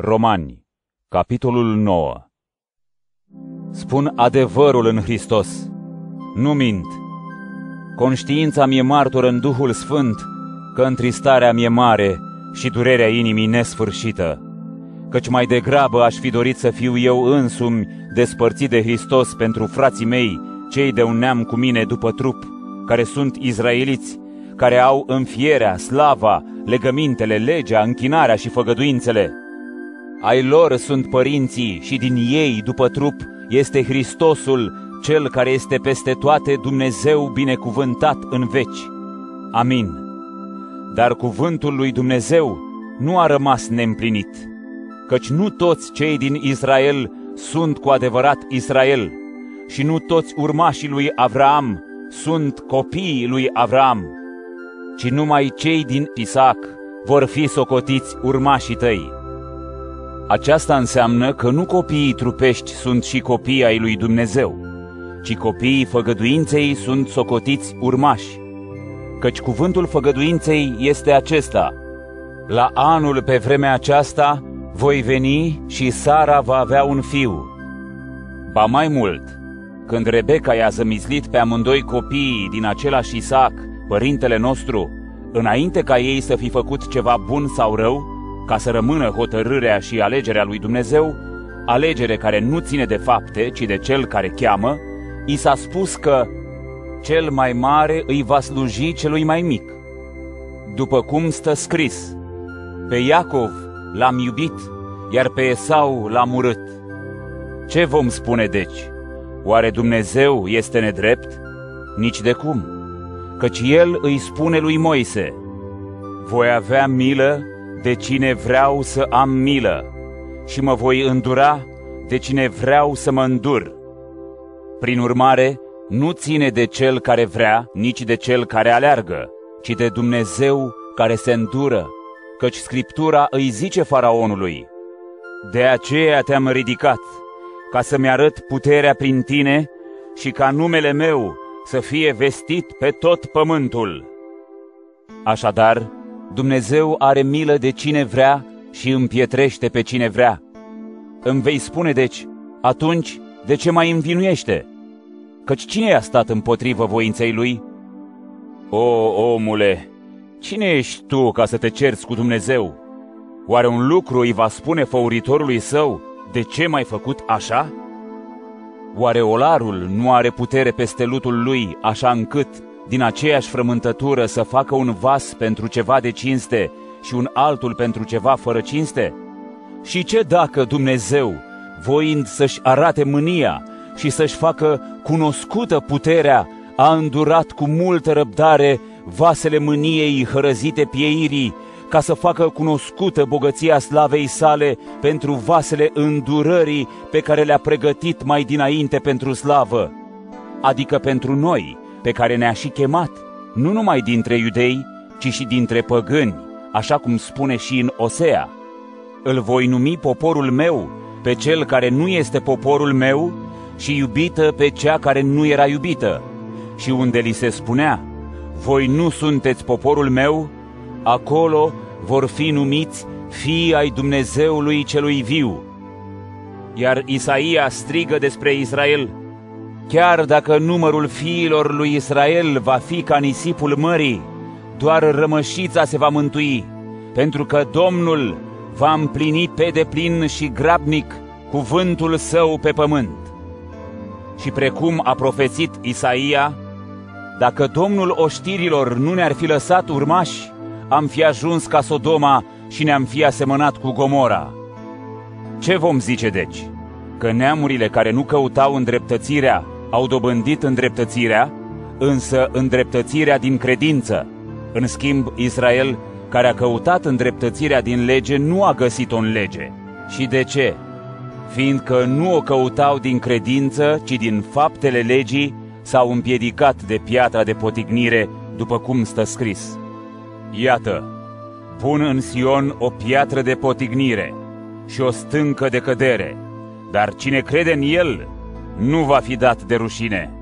Romani, capitolul 9 Spun adevărul în Hristos, nu mint. Conștiința mi-e martor în Duhul Sfânt că întristarea mi-e mare și durerea inimii nesfârșită, căci mai degrabă aș fi dorit să fiu eu însumi despărțit de Hristos pentru frații mei, cei de un neam cu mine după trup, care sunt izraeliți, care au înfierea, slava, legămintele, legea, închinarea și făgăduințele. Ai lor sunt părinții și din ei, după trup, este Hristosul, Cel care este peste toate Dumnezeu binecuvântat în veci. Amin. Dar cuvântul lui Dumnezeu nu a rămas neîmplinit, căci nu toți cei din Israel sunt cu adevărat Israel și nu toți urmașii lui Avraam sunt copiii lui Avraam, ci numai cei din Isaac vor fi socotiți urmașii tăi. Aceasta înseamnă că nu copiii trupești sunt și copiii ai lui Dumnezeu, ci copiii făgăduinței sunt socotiți urmași. Căci cuvântul făgăduinței este acesta. La anul pe vremea aceasta voi veni și Sara va avea un fiu. Ba mai mult, când Rebecca i-a zămizlit pe amândoi copiii din același Isaac, părintele nostru, înainte ca ei să fi făcut ceva bun sau rău, ca să rămână hotărârea și alegerea lui Dumnezeu, alegere care nu ține de fapte, ci de cel care cheamă, i s-a spus că cel mai mare îi va sluji celui mai mic. După cum stă scris, pe Iacov l-am iubit, iar pe Esau l-am urât. Ce vom spune deci? Oare Dumnezeu este nedrept? Nici de cum, căci El îi spune lui Moise, voi avea milă de cine vreau să am milă și mă voi îndura de cine vreau să mă îndur. Prin urmare, nu ține de cel care vrea, nici de cel care aleargă, ci de Dumnezeu care se îndură, căci Scriptura îi zice faraonului, De aceea te-am ridicat, ca să-mi arăt puterea prin tine și ca numele meu să fie vestit pe tot pământul. Așadar, Dumnezeu are milă de cine vrea și împietrește pe cine vrea. Îmi vei spune deci, atunci de ce mai învinuiește? Căci cine a stat împotrivă voinței lui? O, omule, cine ești tu ca să te cerți cu Dumnezeu? Oare un lucru îi va spune făuritorului său, de ce m-ai făcut așa? Oare olarul nu are putere peste lutul lui, așa încât din aceeași frământătură să facă un vas pentru ceva de cinste și un altul pentru ceva fără cinste? Și ce dacă Dumnezeu, voind să-și arate mânia și să-și facă cunoscută puterea, a îndurat cu multă răbdare vasele mâniei hărăzite pieirii, ca să facă cunoscută bogăția slavei sale pentru vasele îndurării pe care le-a pregătit mai dinainte pentru slavă, adică pentru noi, pe care ne-a și chemat, nu numai dintre iudei, ci și dintre păgâni, așa cum spune și în Osea. Îl voi numi poporul meu pe cel care nu este poporul meu și iubită pe cea care nu era iubită. Și unde li se spunea, voi nu sunteți poporul meu, acolo vor fi numiți fii ai Dumnezeului celui viu. Iar Isaia strigă despre Israel, Chiar dacă numărul fiilor lui Israel va fi ca nisipul mării, doar rămășița se va mântui, pentru că Domnul va împlini pe deplin și grabnic cuvântul său pe pământ. Și precum a profețit Isaia, dacă Domnul oștirilor nu ne-ar fi lăsat urmași, am fi ajuns ca Sodoma și ne-am fi asemănat cu Gomora. Ce vom zice deci? Că neamurile care nu căutau îndreptățirea au dobândit îndreptățirea, însă îndreptățirea din credință. În schimb, Israel, care a căutat îndreptățirea din lege, nu a găsit-o în lege. Și de ce? Fiindcă nu o căutau din credință, ci din faptele legii, s-au împiedicat de piatra de potignire, după cum stă scris. Iată, pun în Sion o piatră de potignire și o stâncă de cădere, dar cine crede în el nu va fi dat de rușine.